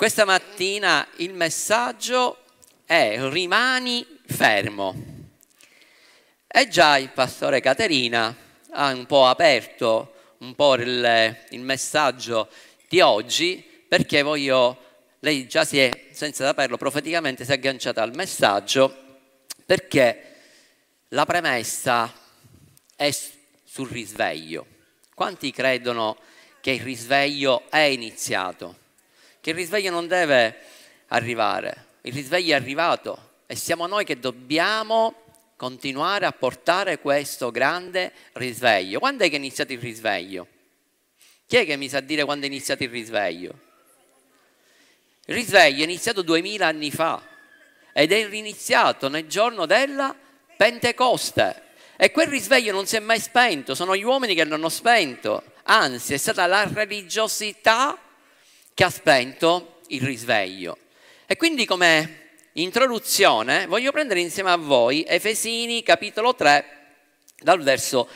questa mattina il messaggio è rimani fermo. E già il pastore Caterina ha un po' aperto un po' il, il messaggio di oggi perché voglio, lei già si è, senza saperlo, profeticamente si è agganciata al messaggio perché la premessa è sul risveglio. Quanti credono che il risveglio è iniziato? Che il risveglio non deve arrivare, il risveglio è arrivato e siamo noi che dobbiamo continuare a portare questo grande risveglio. Quando è che è iniziato il risveglio? Chi è che mi sa dire quando è iniziato il risveglio? Il risveglio è iniziato duemila anni fa ed è riniziato nel giorno della Pentecoste. E quel risveglio non si è mai spento, sono gli uomini che l'hanno spento, anzi è stata la religiosità che ha spento il risveglio. E quindi come introduzione voglio prendere insieme a voi Efesini capitolo 3 dal verso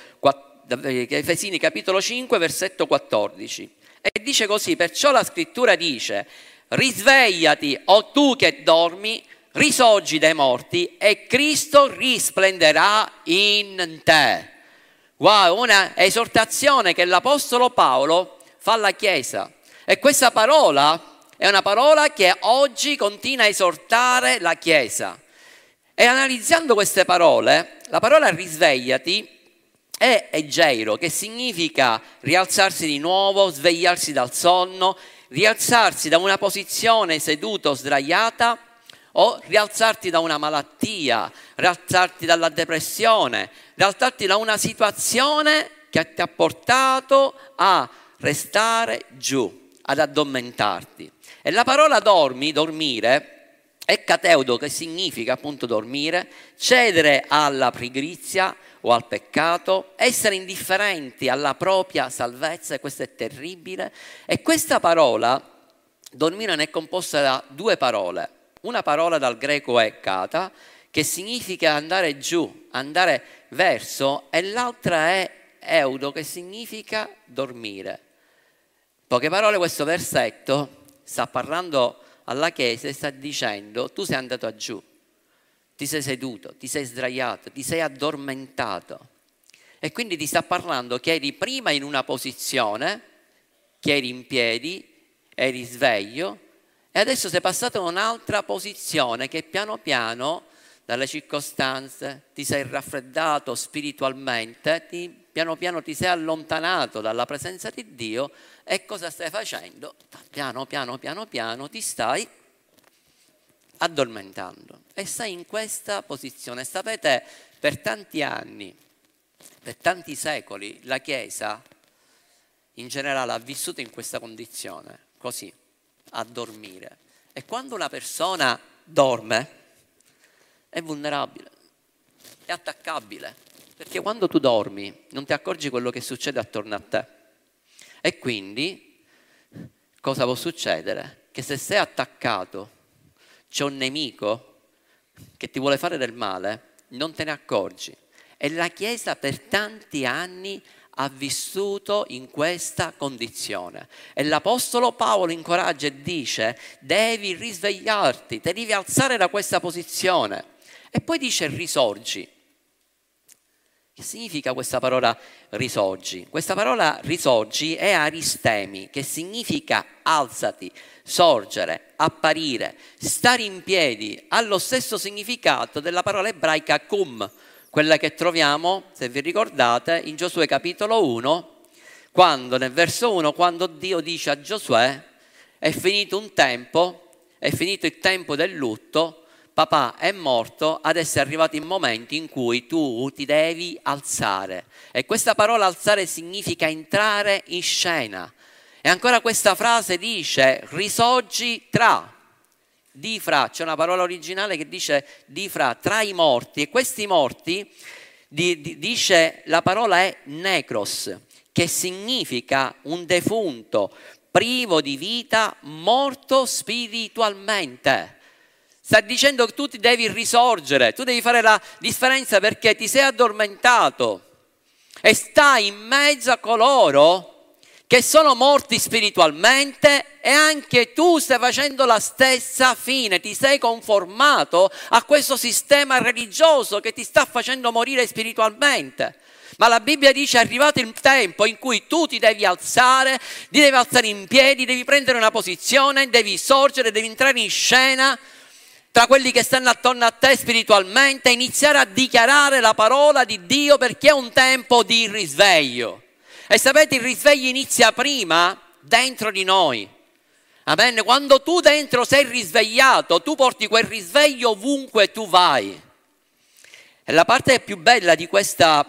Efesini capitolo 5 versetto 14 e dice così perciò la scrittura dice risvegliati o tu che dormi risorgi dai morti e Cristo risplenderà in te. Wow una esortazione che l'apostolo Paolo fa alla Chiesa e questa parola è una parola che oggi continua a esortare la Chiesa. E analizzando queste parole, la parola risvegliati è egeiro, che significa rialzarsi di nuovo, svegliarsi dal sonno, rialzarsi da una posizione seduta o sdraiata o rialzarti da una malattia, rialzarti dalla depressione, rialzarti da una situazione che ti ha portato a restare giù, ad addormentarti. E la parola dormi, dormire, è cateudo che significa appunto dormire, cedere alla pigrizia o al peccato, essere indifferenti alla propria salvezza, e questo è terribile. E questa parola, dormire, è composta da due parole. Una parola dal greco è kata, che significa andare giù, andare verso, e l'altra è eudo, che significa dormire. Poche parole, questo versetto sta parlando alla Chiesa e sta dicendo tu sei andato giù, ti sei seduto, ti sei sdraiato, ti sei addormentato. E quindi ti sta parlando che eri prima in una posizione, che eri in piedi, eri sveglio, e adesso sei passato a un'altra posizione che piano piano, dalle circostanze, ti sei raffreddato spiritualmente, ti, piano piano ti sei allontanato dalla presenza di Dio e cosa stai facendo? Piano, piano, piano, piano ti stai addormentando e stai in questa posizione. Sapete, per tanti anni, per tanti secoli, la Chiesa in generale ha vissuto in questa condizione, così, a dormire. E quando una persona dorme è vulnerabile, è attaccabile, perché quando tu dormi non ti accorgi quello che succede attorno a te. E quindi cosa può succedere? Che se sei attaccato, c'è un nemico che ti vuole fare del male, non te ne accorgi. E la Chiesa per tanti anni ha vissuto in questa condizione. E l'Apostolo Paolo incoraggia e dice, devi risvegliarti, ti devi alzare da questa posizione. E poi dice, risorgi. Che significa questa parola risorgi? Questa parola risorgi è aristemi, che significa alzati, sorgere, apparire, stare in piedi, ha lo stesso significato della parola ebraica cum, quella che troviamo, se vi ricordate, in Giosuè capitolo 1, quando nel verso 1, quando Dio dice a Giosuè, è finito un tempo, è finito il tempo del lutto, papà è morto, adesso è arrivato il momento in cui tu ti devi alzare. E questa parola alzare significa entrare in scena. E ancora questa frase dice risorgi tra. Di fra, c'è una parola originale che dice di fra, tra i morti. E questi morti, di, di, dice la parola è necros, che significa un defunto privo di vita, morto spiritualmente. Sta dicendo che tu ti devi risorgere, tu devi fare la differenza perché ti sei addormentato e stai in mezzo a coloro che sono morti spiritualmente e anche tu stai facendo la stessa fine, ti sei conformato a questo sistema religioso che ti sta facendo morire spiritualmente. Ma la Bibbia dice è arrivato il tempo in cui tu ti devi alzare, ti devi alzare in piedi, devi prendere una posizione, devi sorgere, devi entrare in scena tra quelli che stanno attorno a te spiritualmente, iniziare a dichiarare la parola di Dio perché è un tempo di risveglio. E sapete, il risveglio inizia prima dentro di noi. Amen. Quando tu dentro sei risvegliato, tu porti quel risveglio ovunque tu vai. E la parte più bella di, questa,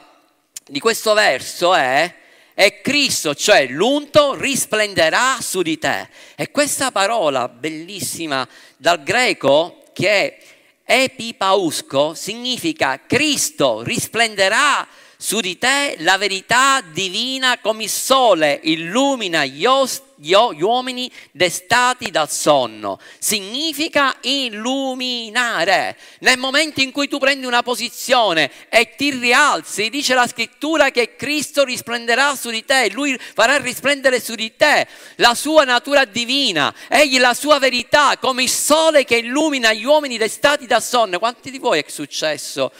di questo verso è e Cristo, cioè l'unto, risplenderà su di te. E questa parola bellissima dal greco che epipausco significa Cristo risplenderà su di te la verità divina come il sole illumina gli, os- gli uomini destati dal sonno. Significa illuminare. Nel momento in cui tu prendi una posizione e ti rialzi, dice la scrittura che Cristo risplenderà su di te, lui farà risplendere su di te la sua natura divina, egli la sua verità come il sole che illumina gli uomini destati dal sonno. Quanti di voi è successo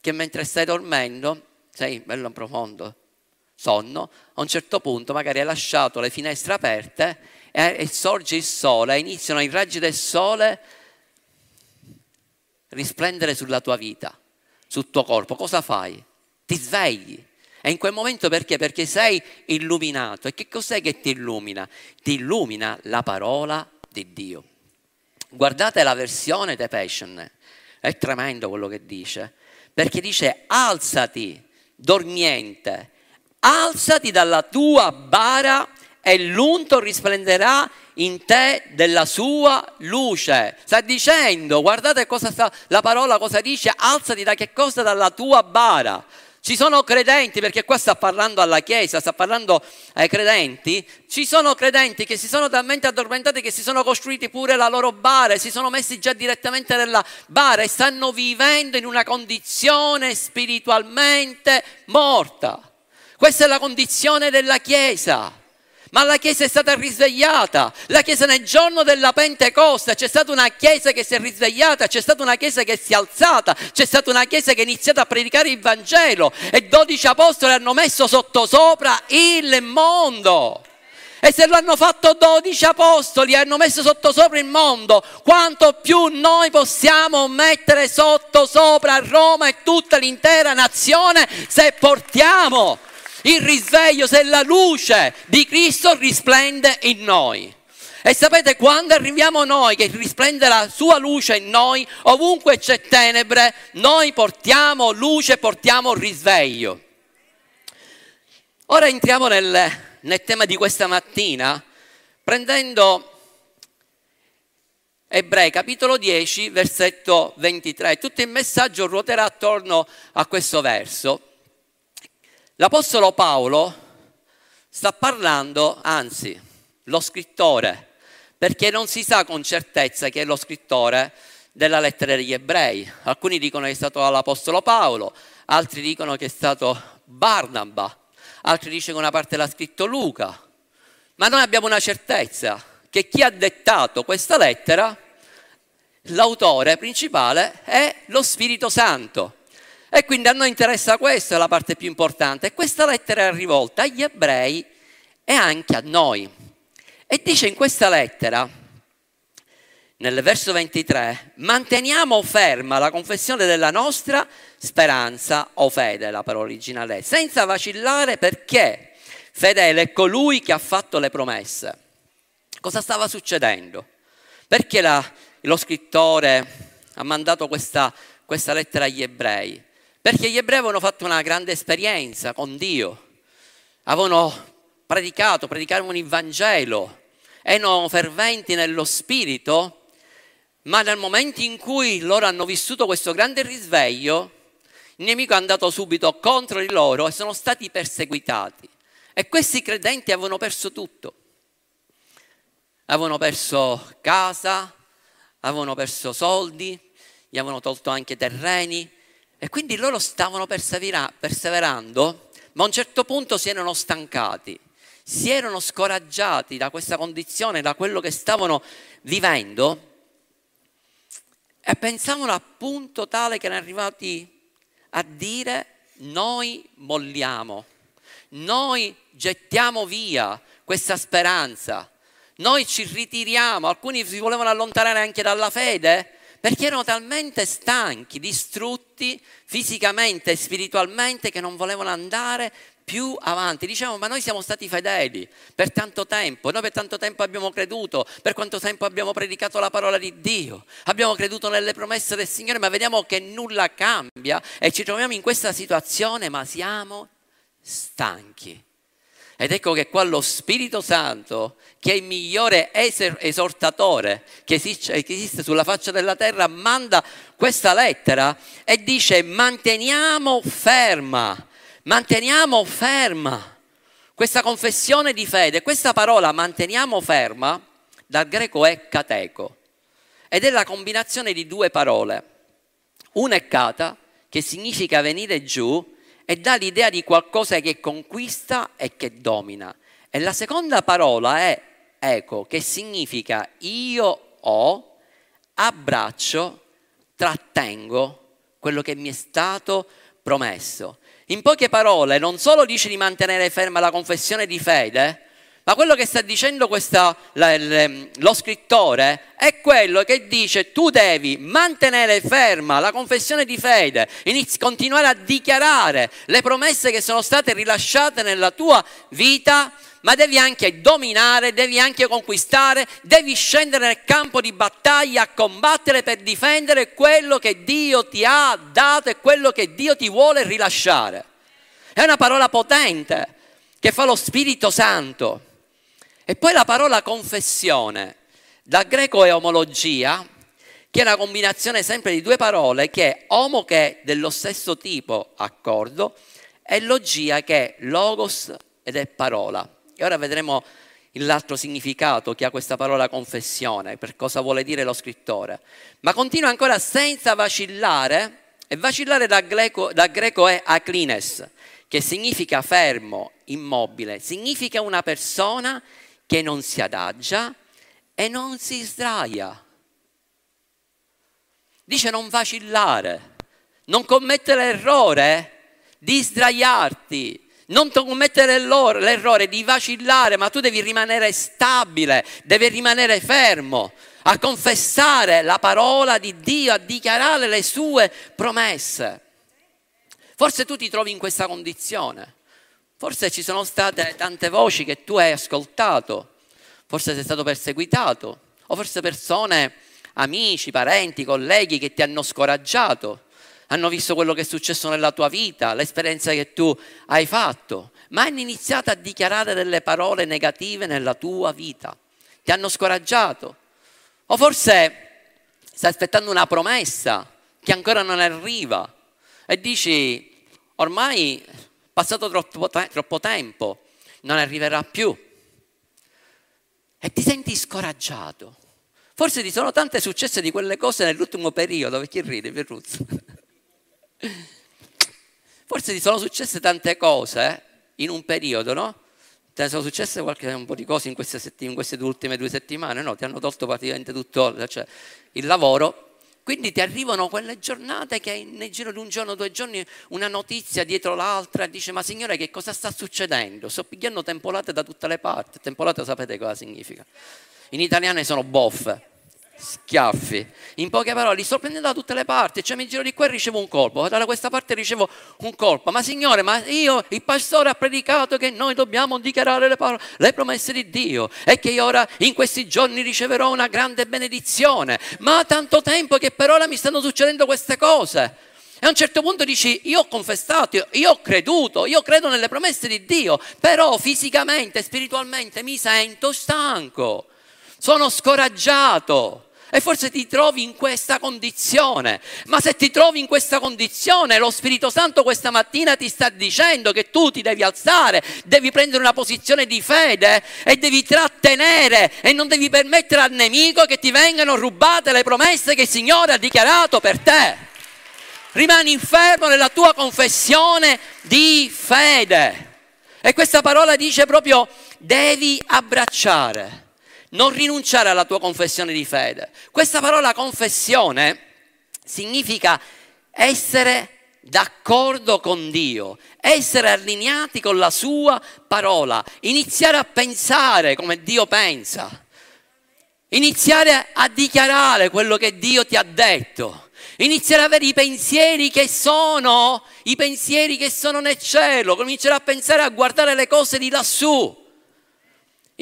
che mentre stai dormendo sei bello profondo, sonno, a un certo punto magari hai lasciato le finestre aperte e, e sorge il sole, iniziano i raggi del sole risplendere sulla tua vita, sul tuo corpo. Cosa fai? Ti svegli. E in quel momento perché? Perché sei illuminato. E che cos'è che ti illumina? Ti illumina la parola di Dio. Guardate la versione The Passion, è tremendo quello che dice, perché dice alzati dormiente, alzati dalla tua bara e l'unto risplenderà in te della sua luce. Sta dicendo, guardate cosa sta, la parola cosa dice, alzati da che cosa? Dalla tua bara. Ci sono credenti, perché qua sta parlando alla Chiesa, sta parlando ai credenti, ci sono credenti che si sono talmente addormentati che si sono costruiti pure la loro bara, si sono messi già direttamente nella bara e stanno vivendo in una condizione spiritualmente morta. Questa è la condizione della Chiesa ma la Chiesa è stata risvegliata. La Chiesa nel giorno della Pentecoste c'è stata una Chiesa che si è risvegliata, c'è stata una Chiesa che si è alzata, c'è stata una Chiesa che ha iniziato a predicare il Vangelo e dodici apostoli hanno messo sottosopra il mondo. E se lo hanno fatto dodici apostoli e hanno messo sottosopra il mondo, quanto più noi possiamo mettere sottosopra Roma e tutta l'intera nazione se portiamo il risveglio se la luce di Cristo risplende in noi. E sapete, quando arriviamo noi, che risplende la sua luce in noi, ovunque c'è tenebre, noi portiamo luce, portiamo risveglio. Ora entriamo nel, nel tema di questa mattina, prendendo Ebrei capitolo 10, versetto 23. Tutto il messaggio ruoterà attorno a questo verso. L'Apostolo Paolo sta parlando, anzi, lo scrittore, perché non si sa con certezza chi è lo scrittore della lettera degli ebrei. Alcuni dicono che è stato l'Apostolo Paolo, altri dicono che è stato Barnaba, altri dicono che una parte l'ha scritto Luca. Ma noi abbiamo una certezza, che chi ha dettato questa lettera, l'autore principale è lo Spirito Santo. E quindi a noi interessa questa, è la parte più importante. E questa lettera è rivolta agli ebrei e anche a noi. E dice in questa lettera, nel verso 23, manteniamo ferma la confessione della nostra speranza o fede, la parola originale, senza vacillare perché fedele è colui che ha fatto le promesse. Cosa stava succedendo? Perché la, lo scrittore ha mandato questa, questa lettera agli ebrei? Perché gli ebrei avevano fatto una grande esperienza con Dio, avevano predicato, predicavano il Vangelo, erano ferventi nello spirito, ma nel momento in cui loro hanno vissuto questo grande risveglio, il nemico è andato subito contro di loro e sono stati perseguitati. E questi credenti avevano perso tutto. Avevano perso casa, avevano perso soldi, gli avevano tolto anche terreni, e quindi loro stavano perseverando, ma a un certo punto si erano stancati, si erano scoraggiati da questa condizione, da quello che stavano vivendo e pensavano al punto tale che erano arrivati a dire noi molliamo, noi gettiamo via questa speranza, noi ci ritiriamo, alcuni si volevano allontanare anche dalla fede perché erano talmente stanchi, distrutti fisicamente e spiritualmente che non volevano andare più avanti. Diciamo, ma noi siamo stati fedeli per tanto tempo, noi per tanto tempo abbiamo creduto, per quanto tempo abbiamo predicato la parola di Dio, abbiamo creduto nelle promesse del Signore, ma vediamo che nulla cambia e ci troviamo in questa situazione, ma siamo stanchi. Ed ecco che qua lo Spirito Santo, che è il migliore esortatore che esiste sulla faccia della terra, manda questa lettera e dice manteniamo ferma, manteniamo ferma questa confessione di fede. Questa parola manteniamo ferma dal greco è cateco ed è la combinazione di due parole. Una è kata, che significa venire giù, e dà l'idea di qualcosa che conquista e che domina. E la seconda parola è eco, che significa io ho, abbraccio, trattengo quello che mi è stato promesso. In poche parole, non solo dice di mantenere ferma la confessione di fede, ma quello che sta dicendo questa, la, lo scrittore è quello che dice tu devi mantenere ferma la confessione di fede, inizi, continuare a dichiarare le promesse che sono state rilasciate nella tua vita, ma devi anche dominare, devi anche conquistare, devi scendere nel campo di battaglia a combattere per difendere quello che Dio ti ha dato e quello che Dio ti vuole rilasciare. È una parola potente che fa lo Spirito Santo. E poi la parola confessione, dal greco è omologia, che è una combinazione sempre di due parole che è homo che è dello stesso tipo accordo e logia che è logos ed è parola. E ora vedremo l'altro significato che ha questa parola confessione, per cosa vuole dire lo scrittore. Ma continua ancora senza vacillare, e vacillare da greco, da greco è aklines, che significa fermo, immobile, significa una persona che non si adagia e non si sdraia. Dice non vacillare, non commettere l'errore di sdraiarti, non commettere l'errore di vacillare, ma tu devi rimanere stabile, devi rimanere fermo a confessare la parola di Dio, a dichiarare le sue promesse. Forse tu ti trovi in questa condizione. Forse ci sono state tante voci che tu hai ascoltato, forse sei stato perseguitato, o forse persone, amici, parenti, colleghi che ti hanno scoraggiato, hanno visto quello che è successo nella tua vita, l'esperienza che tu hai fatto, ma hanno iniziato a dichiarare delle parole negative nella tua vita, ti hanno scoraggiato. O forse stai aspettando una promessa che ancora non arriva e dici ormai passato troppo, troppo tempo, non arriverà più. E ti senti scoraggiato. Forse ti sono tante successe di quelle cose nell'ultimo periodo, perché ridi, Ferruzzo? Forse ti sono successe tante cose in un periodo, no? Ti sono successe qualche, un po' di cose in queste, in queste ultime due settimane, no? Ti hanno tolto praticamente tutto cioè, il lavoro quindi ti arrivano quelle giornate che nel giro di un giorno, due giorni, una notizia dietro l'altra, dice ma signore che cosa sta succedendo? Sto pigliando tempolate da tutte le parti. Tempolate sapete cosa significa? In italiano sono boffe schiaffi. In poche parole, li sto prendendo da tutte le parti, cioè mi giro di qua e ricevo un colpo, da questa parte ricevo un colpo. Ma signore, ma io, il pastore ha predicato che noi dobbiamo dichiarare le, parole, le promesse di Dio e che io ora in questi giorni riceverò una grande benedizione. Ma ha tanto tempo che per ora mi stanno succedendo queste cose. E a un certo punto dici, io ho confessato, io ho creduto, io credo nelle promesse di Dio, però fisicamente, spiritualmente mi sento stanco, sono scoraggiato. E forse ti trovi in questa condizione. Ma se ti trovi in questa condizione, lo Spirito Santo questa mattina ti sta dicendo che tu ti devi alzare, devi prendere una posizione di fede e devi trattenere e non devi permettere al nemico che ti vengano rubate le promesse che il Signore ha dichiarato per te. Rimani fermo nella tua confessione di fede. E questa parola dice proprio devi abbracciare, non rinunciare alla tua confessione di fede. Questa parola confessione significa essere d'accordo con Dio, essere allineati con la sua parola, iniziare a pensare come Dio pensa, iniziare a dichiarare quello che Dio ti ha detto, iniziare ad avere i pensieri che sono, i pensieri che sono nel cielo, cominciare a pensare a guardare le cose di lassù.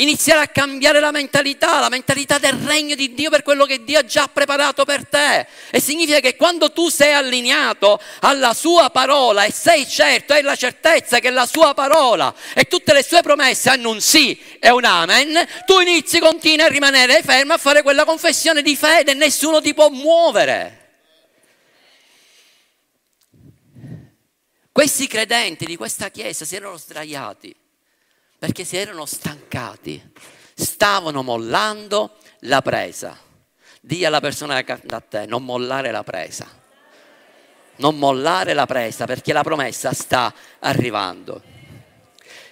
Iniziare a cambiare la mentalità, la mentalità del regno di Dio per quello che Dio ha già preparato per te. E significa che quando tu sei allineato alla sua parola e sei certo, hai la certezza che la sua parola e tutte le sue promesse hanno un sì e un amen, tu inizi, continui a rimanere fermo a fare quella confessione di fede e nessuno ti può muovere. Questi credenti di questa chiesa si erano sdraiati perché si erano stancati, stavano mollando la presa. Dì alla persona che da te, non mollare la presa. Non mollare la presa perché la promessa sta arrivando.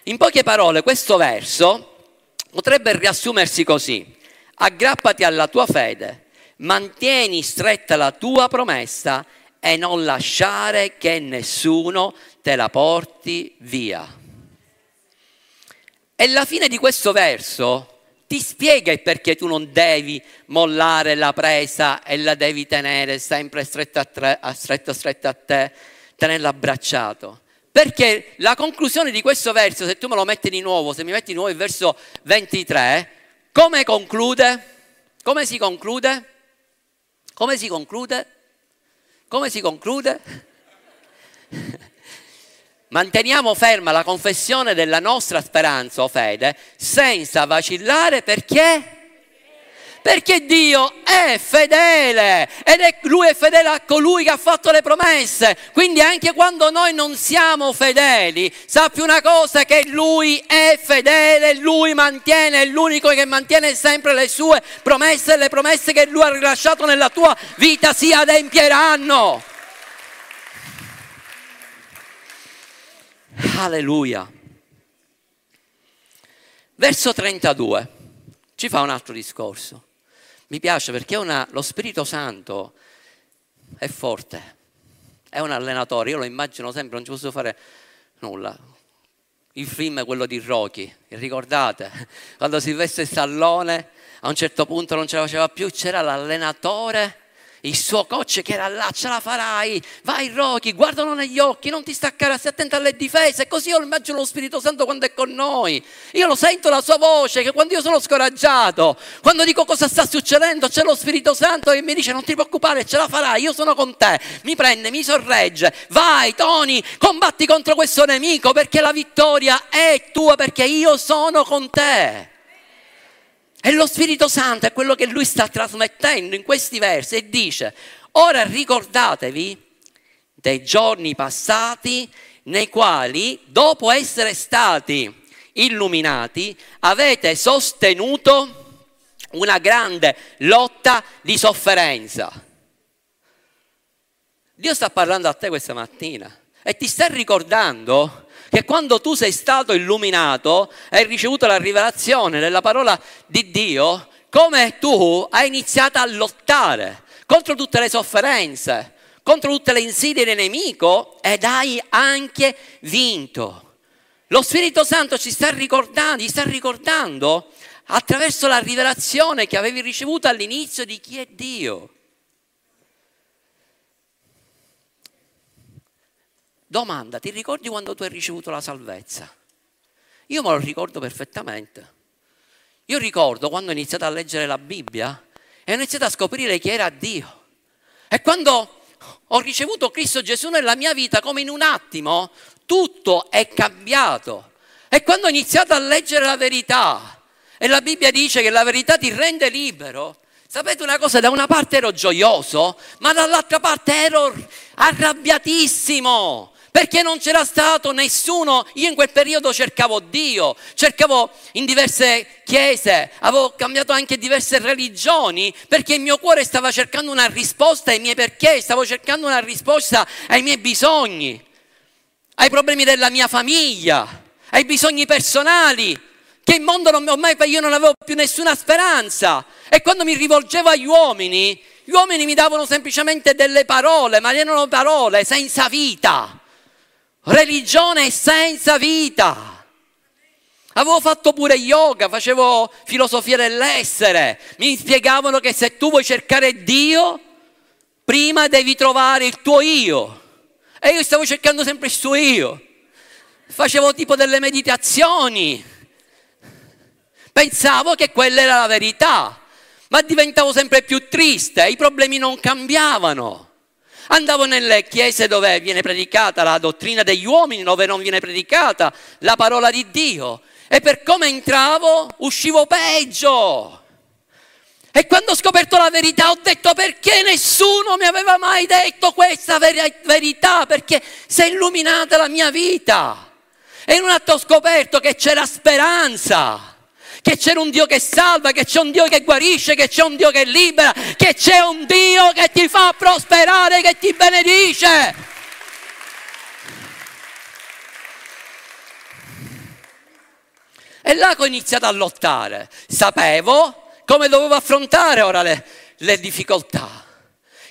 In poche parole, questo verso potrebbe riassumersi così. Aggrappati alla tua fede, mantieni stretta la tua promessa e non lasciare che nessuno te la porti via. E la fine di questo verso ti spiega il perché tu non devi mollare la presa e la devi tenere sempre stretta a, tre, stretta, stretta a te, tenerla abbracciato. Perché la conclusione di questo verso, se tu me lo metti di nuovo, se mi metti di nuovo il verso 23, come conclude? Come si conclude? Come si conclude? Come si conclude? Manteniamo ferma la confessione della nostra speranza o fede senza vacillare perché? Perché Dio è fedele ed è, Lui è fedele a colui che ha fatto le promesse. Quindi anche quando noi non siamo fedeli, sappi una cosa che Lui è fedele, Lui mantiene, è l'unico che mantiene sempre le sue promesse e le promesse che Lui ha rilasciato nella tua vita si adempieranno. Alleluia. Verso 32 ci fa un altro discorso. Mi piace perché una, lo Spirito Santo è forte, è un allenatore. Io lo immagino sempre, non ci posso fare nulla. Il film è quello di Rocky, ricordate? Quando si veste Stallone, a un certo punto non ce la faceva più, c'era l'allenatore il suo coach che era là, ce la farai, vai Rocky, guardalo negli occhi, non ti staccare, stai attento alle difese, così io immagino lo Spirito Santo quando è con noi, io lo sento la sua voce, che quando io sono scoraggiato, quando dico cosa sta succedendo, c'è lo Spirito Santo? Che mi dice non ti preoccupare, ce la farai, io sono con te, mi prende, mi sorregge, vai Tony, combatti contro questo nemico perché la vittoria è tua, perché io sono con te. E lo Spirito Santo è quello che lui sta trasmettendo in questi versi e dice, ora ricordatevi dei giorni passati nei quali, dopo essere stati illuminati, avete sostenuto una grande lotta di sofferenza. Dio sta parlando a te questa mattina e ti sta ricordando che quando tu sei stato illuminato hai ricevuto la rivelazione della parola di Dio, come tu hai iniziato a lottare contro tutte le sofferenze, contro tutte le insidie del nemico ed hai anche vinto. Lo Spirito Santo ci sta ricordando, sta ricordando attraverso la rivelazione che avevi ricevuto all'inizio di chi è Dio. Domanda, ti ricordi quando tu hai ricevuto la salvezza? Io me lo ricordo perfettamente. Io ricordo quando ho iniziato a leggere la Bibbia e ho iniziato a scoprire chi era Dio. E quando ho ricevuto Cristo Gesù nella mia vita, come in un attimo, tutto è cambiato. E quando ho iniziato a leggere la verità, e la Bibbia dice che la verità ti rende libero, sapete una cosa, da una parte ero gioioso, ma dall'altra parte ero arrabbiatissimo perché non c'era stato nessuno. Io in quel periodo cercavo Dio, cercavo in diverse chiese, avevo cambiato anche diverse religioni, perché il mio cuore stava cercando una risposta ai miei perché, stavo cercando una risposta ai miei bisogni, ai problemi della mia famiglia, ai bisogni personali, che il mondo non, ormai io non avevo più nessuna speranza. E quando mi rivolgevo agli uomini, gli uomini mi davano semplicemente delle parole, ma erano parole senza vita. Religione senza vita. Avevo fatto pure yoga, facevo filosofia dell'essere. Mi spiegavano che se tu vuoi cercare Dio, prima devi trovare il tuo io. E io stavo cercando sempre il suo io. Facevo tipo delle meditazioni. Pensavo che quella era la verità, ma diventavo sempre più triste, i problemi non cambiavano. Andavo nelle chiese dove viene predicata la dottrina degli uomini, dove non viene predicata la parola di Dio. E per come entravo uscivo peggio. E quando ho scoperto la verità ho detto perché nessuno mi aveva mai detto questa ver- verità, perché si è illuminata la mia vita. E in un atto ho scoperto che c'era speranza, che c'era un Dio che salva, che c'è un Dio che guarisce, che c'è un Dio che libera, che c'è un Dio che ti fa prosperare, che ti benedice. E là ho iniziato a lottare. Sapevo come dovevo affrontare ora le, le difficoltà.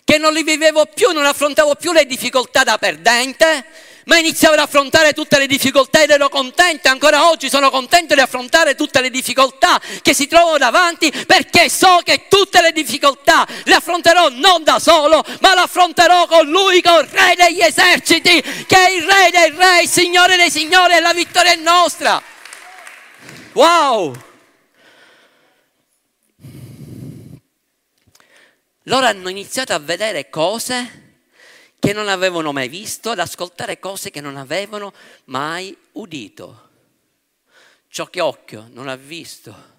Che non li vivevo più, non affrontavo più le difficoltà da perdente, ma iniziavo ad affrontare tutte le difficoltà ed ero contento, ancora oggi sono contento di affrontare tutte le difficoltà che si trovano davanti perché so che tutte le difficoltà le affronterò non da solo, ma le affronterò con lui, con il re degli eserciti, che è il re dei re, il signore dei signori e la vittoria è nostra. Wow! Loro hanno iniziato a vedere cose che non avevano mai visto, ad ascoltare cose che non avevano mai udito. Ciò che occhio non ha visto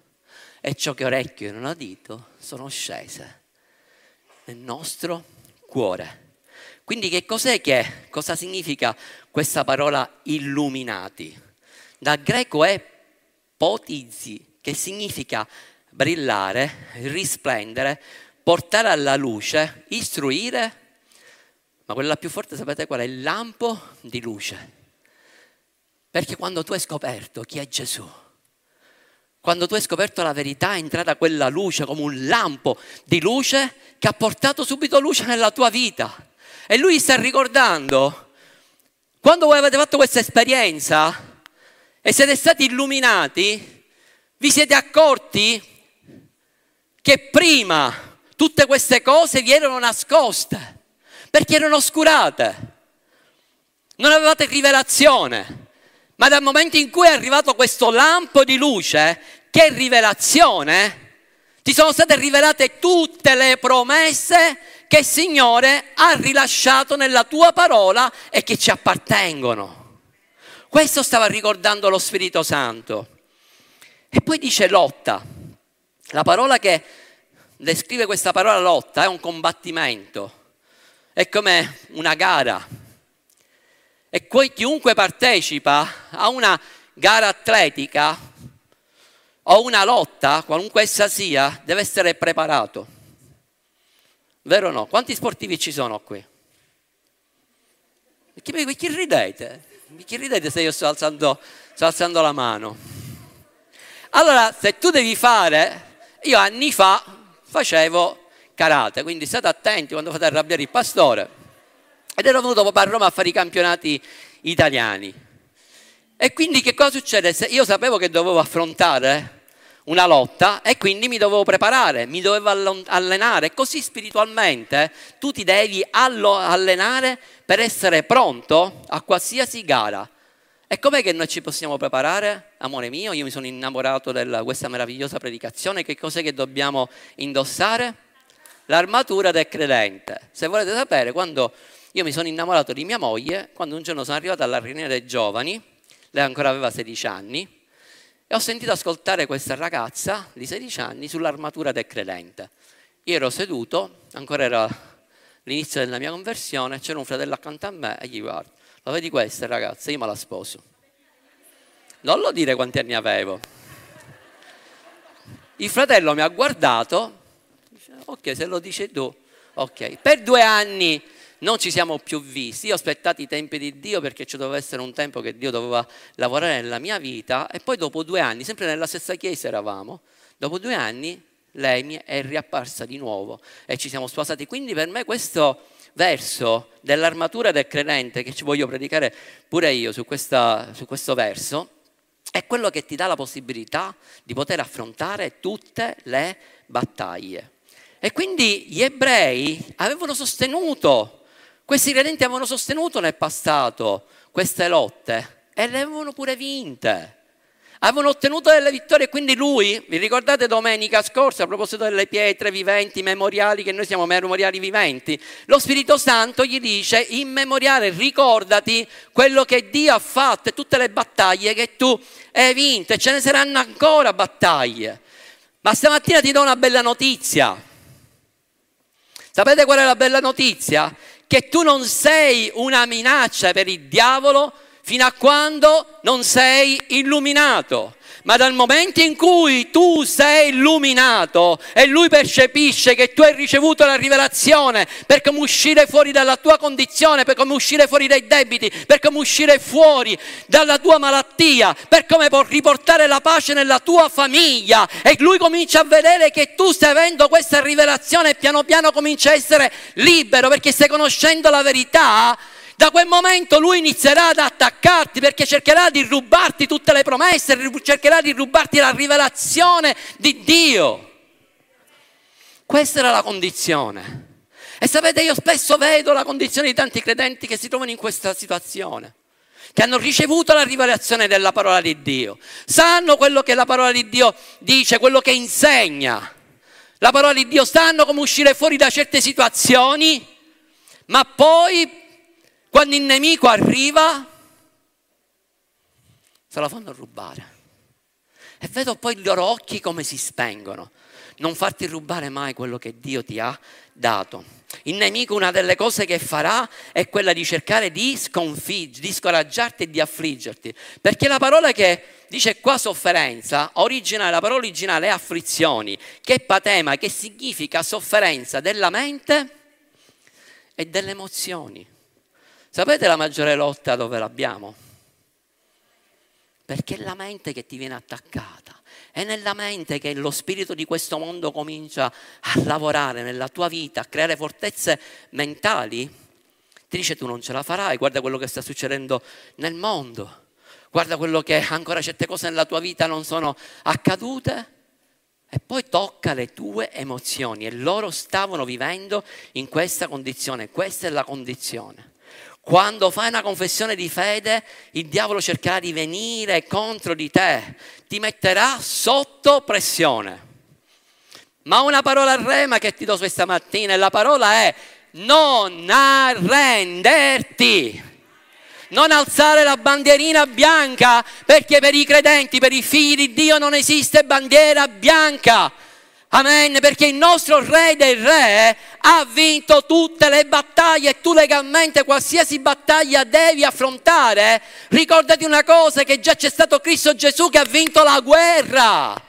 e ciò che orecchio non ha udito sono scese nel nostro cuore. Quindi che cos'è che, cosa significa questa parola illuminati? Dal greco è potizi, che significa brillare, risplendere, portare alla luce, istruire, ma quella più forte sapete qual è? Il lampo di luce. Perché quando tu hai scoperto chi è Gesù, quando tu hai scoperto la verità, è entrata quella luce come un lampo di luce che ha portato subito luce nella tua vita. E lui sta ricordando, quando voi avete fatto questa esperienza, e siete stati illuminati, vi siete accorti che prima tutte queste cose vi erano nascoste, perché erano oscurate. Non avevate rivelazione, ma dal momento in cui è arrivato questo lampo di luce, che rivelazione, ti sono state rivelate tutte le promesse che il Signore ha rilasciato nella tua parola e che ci appartengono. Questo stava ricordando lo Spirito Santo. E poi dice lotta. La parola che descrive questa parola lotta è un combattimento, è come una gara. E poi chiunque partecipa a una gara atletica o una lotta, qualunque essa sia, deve essere preparato. Vero o no? Quanti sportivi ci sono qui? Chi, chi ridete? Chi ridete se io sto alzando, sto alzando la mano? Allora, se tu devi fare, io anni fa facevo karate, quindi state attenti quando fate arrabbiare il pastore. Ed ero venuto proprio a Roma a fare i campionati italiani. E quindi che cosa succede? Io sapevo che dovevo affrontare una lotta e quindi mi dovevo preparare, mi dovevo allenare. Così spiritualmente tu ti devi allenare per essere pronto a qualsiasi gara. E com'è che noi ci possiamo preparare? Amore mio, io mi sono innamorato di questa meravigliosa predicazione, che cos'è che dobbiamo indossare? L'armatura del credente. Se volete sapere, quando io mi sono innamorato di mia moglie, quando un giorno sono arrivato alla riunione dei giovani, lei ancora aveva 16 anni, e ho sentito ascoltare questa ragazza di 16 anni sull'armatura del credente. Io ero seduto, ancora era l'inizio della mia conversione, c'era un fratello accanto a me e gli guardo, lo vedi questa ragazza, io me la sposo. Non lo dire quanti anni avevo. Il fratello mi ha guardato, ok, se lo dici tu, ok. Per due anni non ci siamo più visti. Io ho aspettato i tempi di Dio perché ci doveva essere un tempo che Dio doveva lavorare nella mia vita e poi dopo due anni, sempre nella stessa chiesa eravamo, dopo due anni lei è riapparsa di nuovo e ci siamo sposati. Quindi per me questo verso dell'armatura del credente, che ci voglio predicare pure io su, questa, su questo verso, è quello che ti dà la possibilità di poter affrontare tutte le battaglie. E quindi gli ebrei avevano sostenuto, questi credenti avevano sostenuto nel passato queste lotte e le avevano pure vinte avevano ottenuto delle vittorie quindi lui, vi ricordate domenica scorsa a proposito delle pietre viventi, memoriali, che noi siamo memoriali viventi, lo Spirito Santo gli dice in memoriale ricordati quello che Dio ha fatto e tutte le battaglie che tu hai vinto e ce ne saranno ancora battaglie. Ma stamattina ti do una bella notizia. Sapete qual è la bella notizia? Che tu non sei una minaccia per il diavolo, fino a quando non sei illuminato. Ma dal momento in cui tu sei illuminato e lui percepisce che tu hai ricevuto la rivelazione per come uscire fuori dalla tua condizione, per come uscire fuori dai debiti, per come uscire fuori dalla tua malattia, per come riportare la pace nella tua famiglia e lui comincia a vedere che tu stai avendo questa rivelazione e piano piano comincia a essere libero perché stai conoscendo la verità, da quel momento lui inizierà ad attaccarti perché cercherà di rubarti tutte le promesse, cercherà di rubarti la rivelazione di Dio. Questa era la condizione. E sapete, io spesso vedo la condizione di tanti credenti che si trovano in questa situazione che hanno ricevuto la rivelazione della parola di Dio, sanno quello che la parola di Dio dice, quello che insegna. La parola di Dio sanno come uscire fuori da certe situazioni, ma poi quando il nemico arriva, se la fanno rubare. E vedo poi i loro occhi come si spengono. Non farti rubare mai quello che Dio ti ha dato. Il nemico una delle cose che farà è quella di cercare di sconfiggere, di scoraggiarti e di affliggerti. Perché la parola che dice qua sofferenza, originale, la parola originale è afflizioni, che è patema, che significa sofferenza della mente e delle emozioni. Sapete la maggiore lotta dove l'abbiamo? Perché è la mente che ti viene attaccata. È nella mente che lo spirito di questo mondo comincia a lavorare nella tua vita, a creare fortezze mentali. Ti dice tu non ce la farai, guarda quello che sta succedendo nel mondo, guarda quello che ancora certe cose nella tua vita non sono accadute. E poi tocca le tue emozioni e loro stavano vivendo in questa condizione, questa è la condizione. Quando fai una confessione di fede, il diavolo cercherà di venire contro di te, ti metterà sotto pressione. Ma una parola rema che ti do questa mattina, e la parola è non arrenderti. Non alzare la bandierina bianca, perché per i credenti, per i figli di Dio non esiste bandiera bianca. Amen, perché il nostro re dei re ha vinto tutte le battaglie e tu legalmente qualsiasi battaglia devi affrontare, ricordati una cosa che già c'è stato Cristo Gesù che ha vinto la guerra.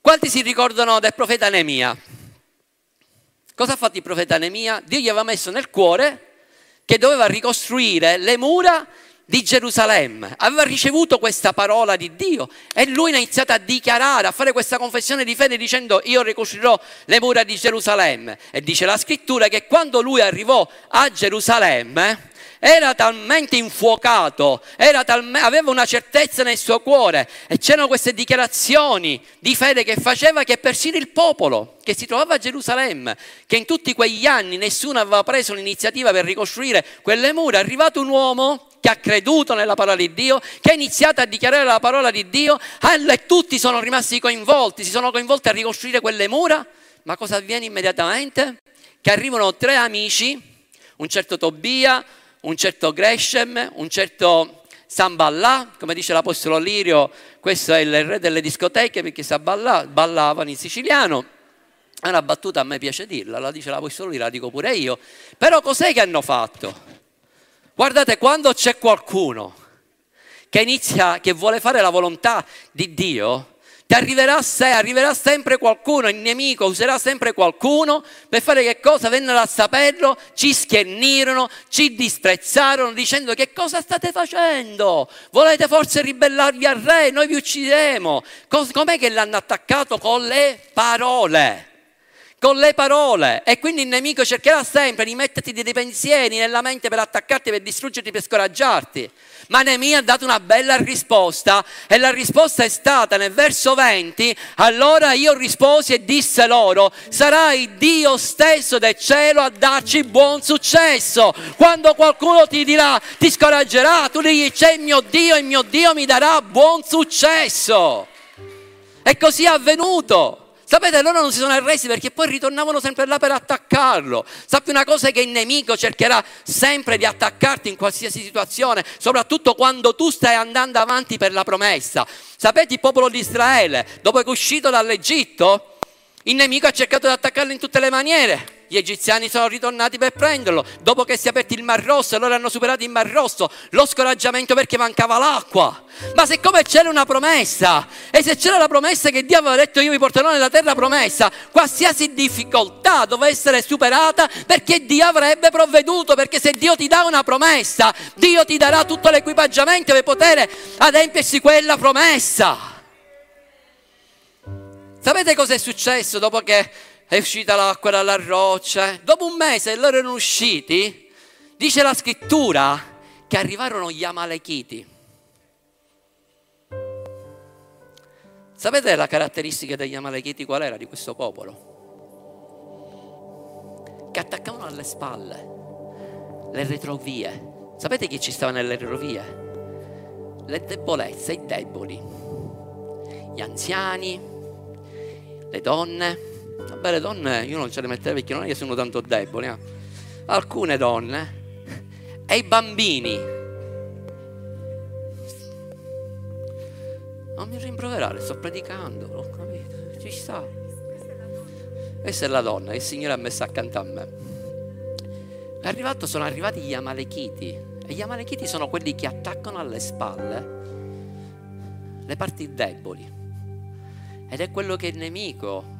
Quanti si ricordano del profeta Nemia? Cosa ha fatto il profeta Nemia? Dio gli aveva messo nel cuore che doveva ricostruire le mura di Gerusalemme, aveva ricevuto questa parola di Dio e lui ha iniziato a dichiarare, a fare questa confessione di fede dicendo io ricostruirò le mura di Gerusalemme. E dice la scrittura che quando lui arrivò a Gerusalemme era talmente infuocato, era talme, aveva una certezza nel suo cuore e c'erano queste dichiarazioni di fede che faceva che persino il popolo che si trovava a Gerusalemme, che in tutti quegli anni nessuno aveva preso l'iniziativa per ricostruire quelle mura, è arrivato un uomo che ha creduto nella parola di Dio, che ha iniziato a dichiarare la parola di Dio e tutti sono rimasti coinvolti, si sono coinvolti a ricostruire quelle mura, ma cosa avviene immediatamente? Che arrivano tre amici, un certo Tobia, un certo Gresham, un certo Samballà, come dice l'Apostolo Lirio, questo è il re delle discoteche perché sa ballavano in siciliano. È una battuta, a me piace dirla, la dice l'Apostolo Lirio, la dico pure io. Però cos'è che hanno fatto? Guardate, quando c'è qualcuno che inizia, che vuole fare la volontà di Dio, ti arriverà, se, arriverà sempre qualcuno, il nemico userà sempre qualcuno per fare che cosa? Vennero a saperlo, ci schiernirono, ci disprezzarono dicendo che cosa state facendo? Volete forse ribellarvi al re? Noi vi uccideremo. Com'è che l'hanno attaccato? Con le parole con le parole e quindi il nemico cercherà sempre di metterti dei pensieri nella mente per attaccarti, per distruggerti, per scoraggiarti. Ma Nemia ha dato una bella risposta e la risposta è stata nel verso 20, allora io risposi e disse loro, sarai Dio stesso del cielo a darci buon successo. Quando qualcuno ti dirà, ti scoraggerà, tu digli c'è il mio Dio, il mio Dio mi darà buon successo. E così è avvenuto. Sapete, loro non si sono arresi perché poi ritornavano sempre là per attaccarlo. Sappi una cosa che il nemico cercherà sempre di attaccarti in qualsiasi situazione, soprattutto quando tu stai andando avanti per la promessa. Sapete il popolo di Israele, dopo che è uscito dall'Egitto, il nemico ha cercato di attaccarlo in tutte le maniere. Gli egiziani sono ritornati per prenderlo. Dopo che si è aperto il Mar Rosso, loro hanno superato il Mar Rosso. Lo scoraggiamento perché mancava l'acqua. Ma siccome c'era una promessa, e se c'era la promessa che Dio aveva detto io vi porterò nella terra promessa, qualsiasi difficoltà doveva essere superata perché Dio avrebbe provveduto. Perché se Dio ti dà una promessa, Dio ti darà tutto l'equipaggiamento per poter adempiersi quella promessa. Sapete cosa è successo dopo che è uscita l'acqua dalla roccia. Dopo un mese loro erano usciti, dice la scrittura, che arrivarono gli Amalechiti. Sapete la caratteristica degli Amalechiti qual era di questo popolo? Che attaccavano alle spalle le retrovie. Sapete chi ci stava nelle retrovie? Le debolezze, i deboli, gli anziani, le donne Vabbè, le donne io non ce le metterei perché non è che sono tanto deboli. Eh. Alcune donne e i bambini. Non mi rimproverare, sto predicando, ho capito, ci sta. Questa è la donna il Signore ha messo accanto a me. È arrivato, sono arrivati gli Amalechiti. E gli Amalechiti sono quelli che attaccano alle spalle le parti deboli. Ed è quello che il nemico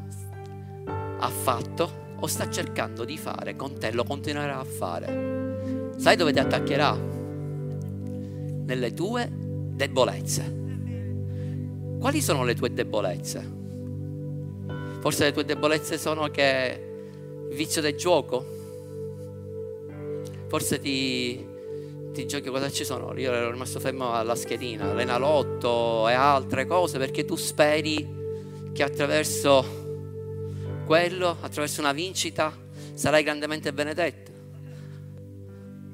ha fatto o sta cercando di fare con te, lo continuerà a fare. Sai dove ti attaccherà? Nelle tue debolezze. Quali sono le tue debolezze? Forse le tue debolezze sono che il vizio del gioco? Forse ti, ti giochi cosa ci sono? Io ero rimasto fermo alla schedina, l'enalotto e altre cose perché tu speri che attraverso quello, attraverso una vincita, sarai grandemente benedetto.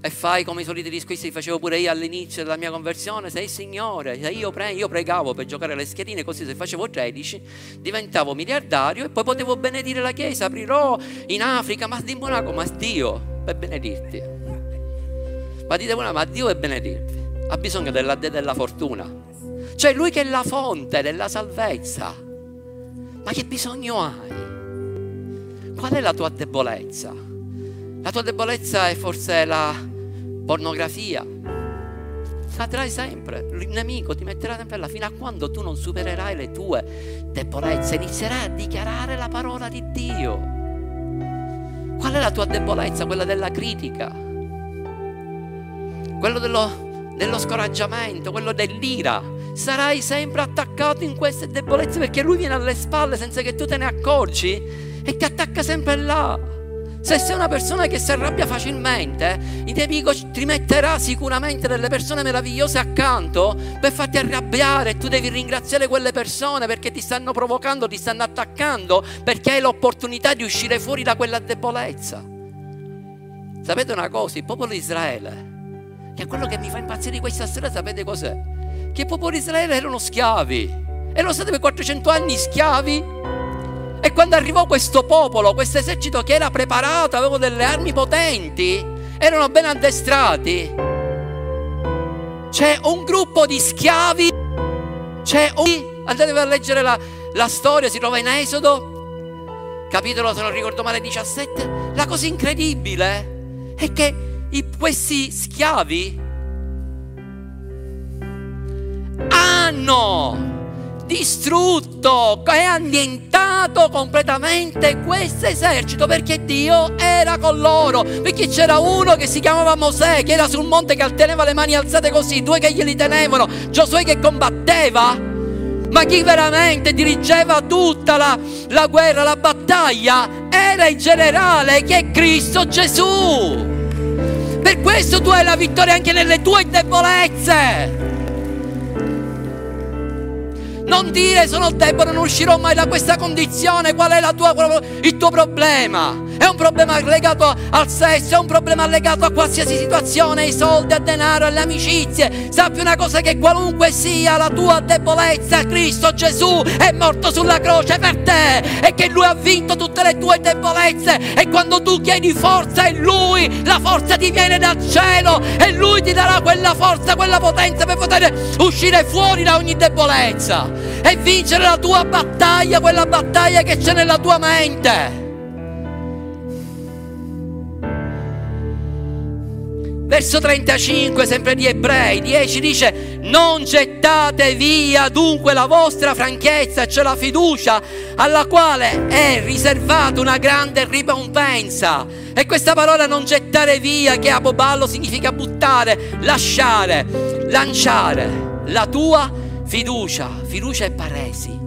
E fai come i soliti discorsi che facevo pure io all'inizio della mia conversione, sei Signore, io, pre- io pregavo per giocare le schedine, così se facevo 13 diventavo miliardario e poi potevo benedire la Chiesa, aprirò in Africa, ma di Monaco, ma Dio per benedirti. Ma dite una, ma Dio per benedirti, ha bisogno della, della fortuna. Cioè lui che è la fonte della salvezza. Ma che bisogno hai? Qual è la tua debolezza? La tua debolezza è forse la pornografia. Cadrai sempre, il nemico ti metterà sempre là fino a quando tu non supererai le tue debolezze, inizierai a dichiarare la parola di Dio. Qual è la tua debolezza? Quella della critica, quello dello, dello scoraggiamento, quello dell'ira. Sarai sempre attaccato in queste debolezze perché lui viene alle spalle senza che tu te ne accorgi e ti attacca sempre là. Se sei una persona che si arrabbia facilmente, il nemico ti metterà sicuramente delle persone meravigliose accanto per farti arrabbiare e tu devi ringraziare quelle persone perché ti stanno provocando, ti stanno attaccando, perché hai l'opportunità di uscire fuori da quella debolezza. Sapete una cosa? Il popolo di Israele, che è quello che mi fa impazzire questa sera, sapete cos'è? Che il popolo di Israele erano schiavi. Erano stati per 400 anni schiavi e quando arrivò questo popolo, questo esercito che era preparato, aveva delle armi potenti, erano ben addestrati, c'è un gruppo di schiavi, c'è un... Andatevi a leggere la, la storia, si trova in Esodo, capitolo se non ricordo male 17. La cosa incredibile è che i, questi schiavi hanno distrutto e annientato completamente questo esercito perché Dio era con loro, perché c'era uno che si chiamava Mosè, che era sul monte che teneva le mani alzate così, due che glieli tenevano, Giosuè che combatteva, ma chi veramente dirigeva tutta la, la guerra, la battaglia, era il generale che è Cristo Gesù. Per questo tu hai la vittoria anche nelle tue debolezze. Non dire sono debole, non uscirò mai da questa condizione. Qual è tua, il tuo problema? È un problema legato al sesso, è un problema legato a qualsiasi situazione, ai soldi, al denaro, alle amicizie. Sappi una cosa che qualunque sia la tua debolezza, Cristo Gesù è morto sulla croce per te e che Lui ha vinto tutte le tue debolezze e quando tu chiedi forza è Lui, la forza ti viene dal cielo e Lui ti darà quella forza, quella potenza per poter uscire fuori da ogni debolezza e vincere la tua battaglia, quella battaglia che c'è nella tua mente. Verso 35, sempre di Ebrei 10 dice: Non gettate via dunque la vostra franchezza, cioè la fiducia, alla quale è riservata una grande ricompensa. E questa parola non gettare via, che a Boballo significa buttare, lasciare, lanciare la tua fiducia. Fiducia e paresi.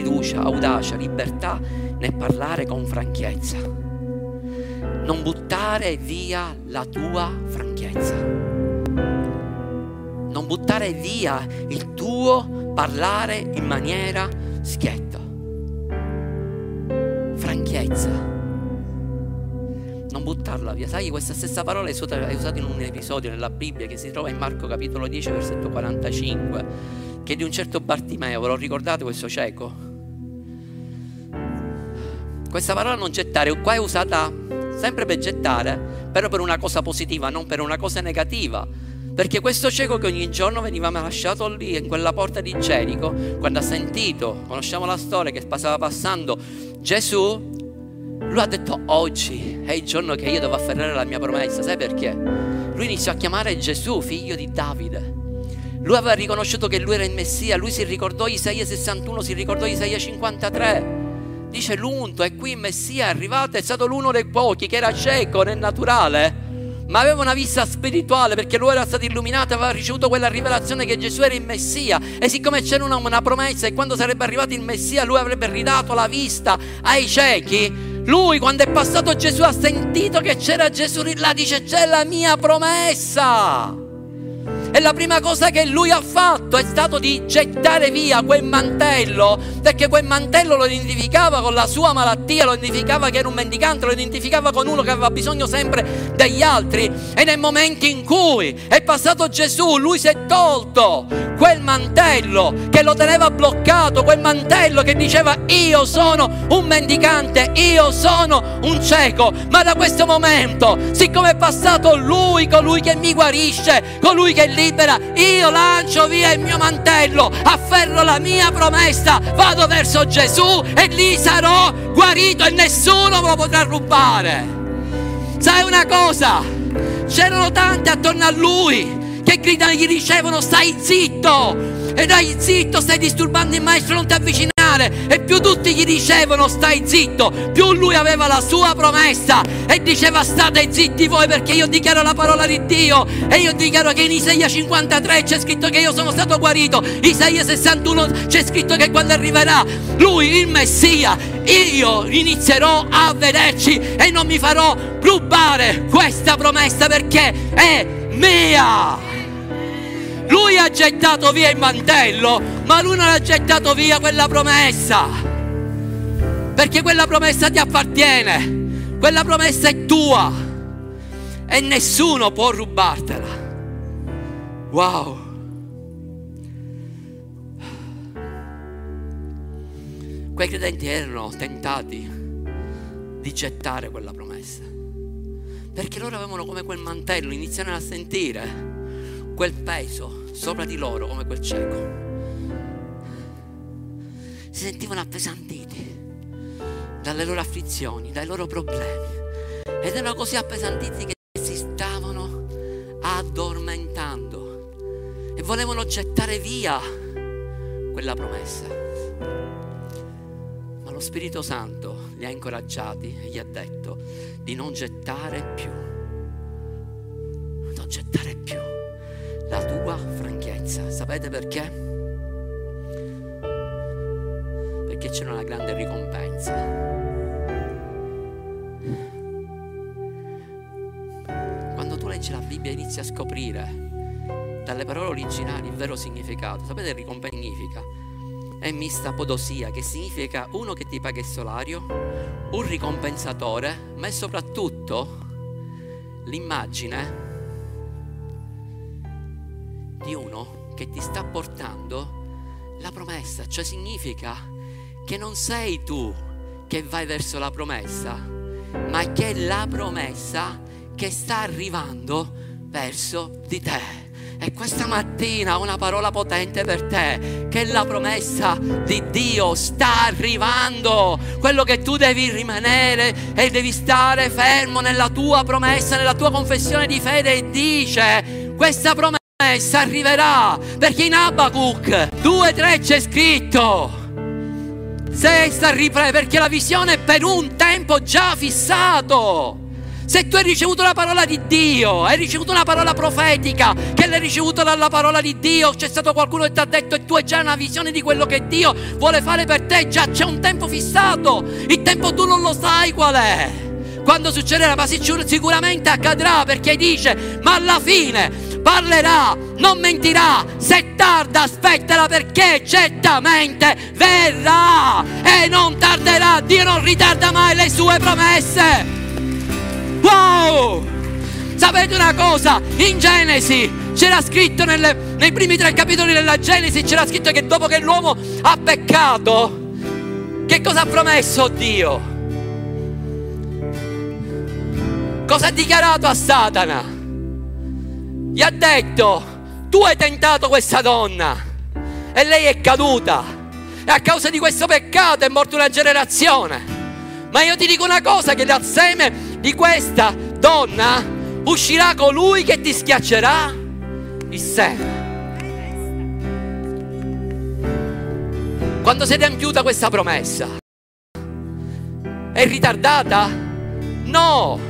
Fiducia, audacia, libertà nel parlare con franchezza. Non buttare via la tua franchezza. Non buttare via il tuo parlare in maniera schietta. Franchezza. Non buttarla via. Sai, questa stessa parola è usata, è usata in un episodio nella Bibbia che si trova in Marco capitolo 10, versetto 45 che di un certo Bartimeo, ve lo ricordate questo cieco? Questa parola non gettare, qua è usata sempre per gettare, però per una cosa positiva, non per una cosa negativa. Perché questo cieco che ogni giorno veniva lasciato lì in quella porta di Gerico, quando ha sentito, conosciamo la storia che stava passando Gesù, lui ha detto oggi è il giorno che io devo afferrare la mia promessa, sai perché? Lui iniziò a chiamare Gesù figlio di Davide. Lui aveva riconosciuto che lui era il Messia, lui si ricordò Isaia 61, si ricordò Isaia 53. Dice l'unto è qui il Messia, è arrivato, è stato l'uno dei pochi che era cieco nel naturale, ma aveva una vista spirituale perché lui era stato illuminato, aveva ricevuto quella rivelazione che Gesù era il Messia. E siccome c'era una, una promessa e quando sarebbe arrivato il Messia lui avrebbe ridato la vista ai ciechi, lui quando è passato Gesù ha sentito che c'era Gesù là, dice c'è la mia promessa. E la prima cosa che lui ha fatto è stato di gettare via quel mantello, perché quel mantello lo identificava con la sua malattia, lo identificava che era un mendicante, lo identificava con uno che aveva bisogno sempre degli altri. E nel momento in cui è passato Gesù, lui si è tolto quel mantello che lo teneva bloccato, quel mantello che diceva io sono un mendicante, io sono un cieco. Ma da questo momento, siccome è passato lui, colui che mi guarisce, colui che è libera, io lancio via il mio mantello, afferro la mia promessa, vado verso Gesù e lì sarò guarito e nessuno me lo potrà rubare. Sai una cosa? C'erano tanti attorno a lui che gridano, gli dicevano stai zitto, e dai zitto, stai disturbando il maestro, non ti avvicinare. E più tutti gli dicevano stai zitto, più lui aveva la sua promessa e diceva state zitti voi perché io dichiaro la parola di Dio e io dichiaro che in Isaia 53 c'è scritto che io sono stato guarito, Isaia 61 c'è scritto che quando arriverà lui, il Messia, io inizierò a vederci e non mi farò rubare questa promessa perché è mia. Lui ha gettato via il mantello, ma lui non ha gettato via quella promessa. Perché quella promessa ti appartiene, quella promessa è tua e nessuno può rubartela. Wow. Quei credenti erano tentati di gettare quella promessa. Perché loro avevano come quel mantello, iniziarono a sentire quel peso sopra di loro come quel cieco. Si sentivano appesantiti. dalle loro afflizioni, dai loro problemi. Ed erano così appesantiti che si stavano addormentando e volevano gettare via quella promessa. Ma lo Spirito Santo li ha incoraggiati e gli ha detto di non gettare più, non gettare più la tua franchezza. Sapete perché? Perché c'è una grande ricompensa. Quando tu leggi la Bibbia inizi a scoprire dalle parole originali il vero significato, sapete ricompensa significa? È mista podosia, che significa uno che ti paga il salario, un ricompensatore, ma è soprattutto l'immagine di uno che ti sta portando la promessa, cioè significa che non sei tu che vai verso la promessa, ma che è la promessa che sta arrivando verso di te. E questa mattina una parola potente per te, che la promessa di Dio sta arrivando. Quello che tu devi rimanere e devi stare fermo nella tua promessa, nella tua confessione di fede e dice, questa promessa arriverà, perché in Abacuc 2-3 c'è scritto. Se sta ripresa, perché la visione è per un tempo già fissato. Se tu hai ricevuto la parola di Dio, hai ricevuto una parola profetica, che l'hai ricevuta dalla parola di Dio, c'è stato qualcuno che ti ha detto e tu hai già una visione di quello che Dio vuole fare per te, già c'è un tempo fissato, il tempo tu non lo sai qual è. Quando succederà, ma sicuramente accadrà perché dice, ma alla fine parlerà, non mentirà, se tarda aspettala perché certamente verrà e non tarderà, Dio non ritarda mai le sue promesse. Wow! Sapete una cosa? In Genesi c'era scritto nelle, nei primi tre capitoli della Genesi c'era scritto che dopo che l'uomo ha peccato, che cosa ha promesso Dio? Cosa ha dichiarato a Satana? Gli ha detto, tu hai tentato questa donna e lei è caduta e a causa di questo peccato è morta una generazione. Ma io ti dico una cosa, che dal seme di questa donna uscirà colui che ti schiaccerà il seno. Quando si è adempiuta questa promessa? È ritardata? No!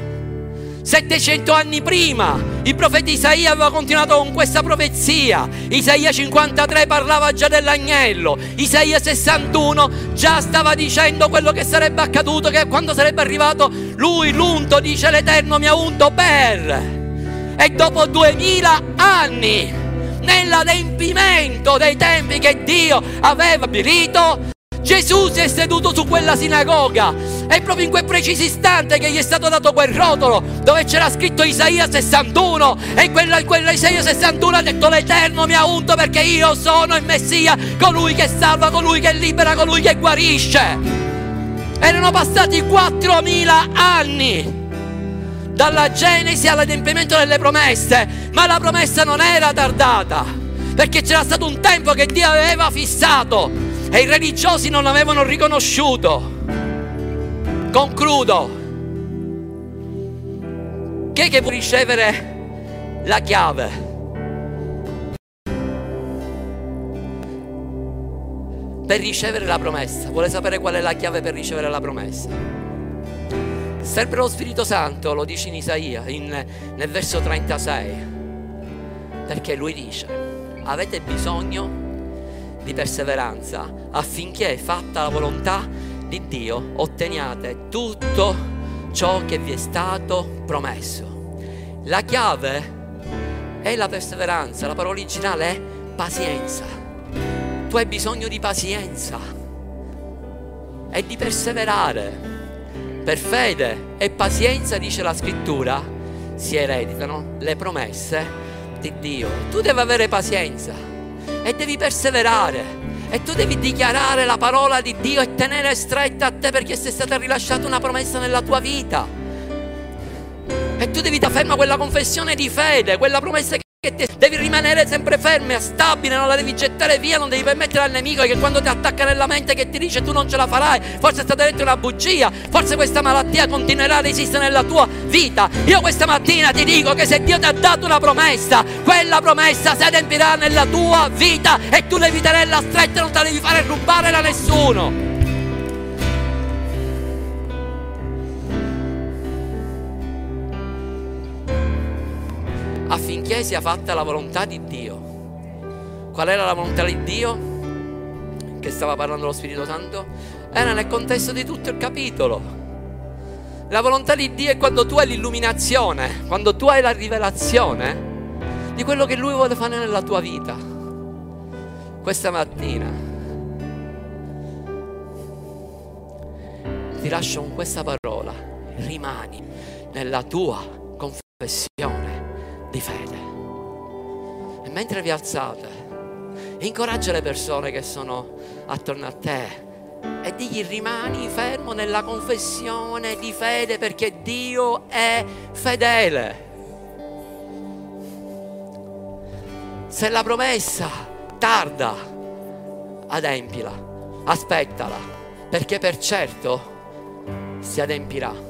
700 anni prima il profeta Isaia aveva continuato con questa profezia. Isaia 53 parlava già dell'agnello. Isaia 61 già stava dicendo quello che sarebbe accaduto, che quando sarebbe arrivato lui, l'unto, dice l'Eterno mi ha unto per. E dopo duemila anni, nell'adempimento dei tempi che Dio aveva stabilito, Gesù si è seduto su quella sinagoga è proprio in quel preciso istante che gli è stato dato quel rotolo dove c'era scritto Isaia 61 e quella, quella Isaia 61 ha detto l'Eterno mi ha unto perché io sono il Messia, colui che salva, colui che libera, colui che guarisce. Erano passati 4.000 anni dalla Genesi all'adempimento delle promesse, ma la promessa non era tardata, perché c'era stato un tempo che Dio aveva fissato e i religiosi non l'avevano riconosciuto. Concludo. Chi è che può ricevere la chiave? Per ricevere la promessa. Vuole sapere qual è la chiave per ricevere la promessa? Sempre lo Spirito Santo, lo dice in Isaia, in, nel verso 36. Perché lui dice, avete bisogno di perseveranza affinché fatta la volontà di Dio otteniate tutto ciò che vi è stato promesso. La chiave è la perseveranza, la parola originale è pazienza. Tu hai bisogno di pazienza e di perseverare. Per fede e pazienza, dice la scrittura, si ereditano le promesse di Dio. Tu devi avere pazienza e devi perseverare e tu devi dichiarare la parola di Dio e tenere stretta a te perché sei stata rilasciata una promessa nella tua vita. E tu devi da ferma quella confessione di fede, quella promessa che che ti... devi rimanere sempre fermo e stabile, non la devi gettare via, non devi permettere al nemico che quando ti attacca nella mente che ti dice tu non ce la farai, forse è stata detta una bugia, forse questa malattia continuerà a resistere nella tua vita. Io questa mattina ti dico che se Dio ti ha dato una promessa, quella promessa si adempirà nella tua vita e tu devi tenerla stretta e non te la devi fare rubare da nessuno. Affinché sia fatta la volontà di Dio. Qual era la volontà di Dio? Che stava parlando lo Spirito Santo? Era nel contesto di tutto il capitolo. La volontà di Dio è quando tu hai l'illuminazione, quando tu hai la rivelazione di quello che Lui vuole fare nella tua vita. Questa mattina ti lascio con questa parola, rimani nella tua confessione di fede. E mentre vi alzate, incoraggia le persone che sono attorno a te e digli rimani fermo nella confessione di fede perché Dio è fedele. Se la promessa tarda, adempila, aspettala, perché per certo si adempirà.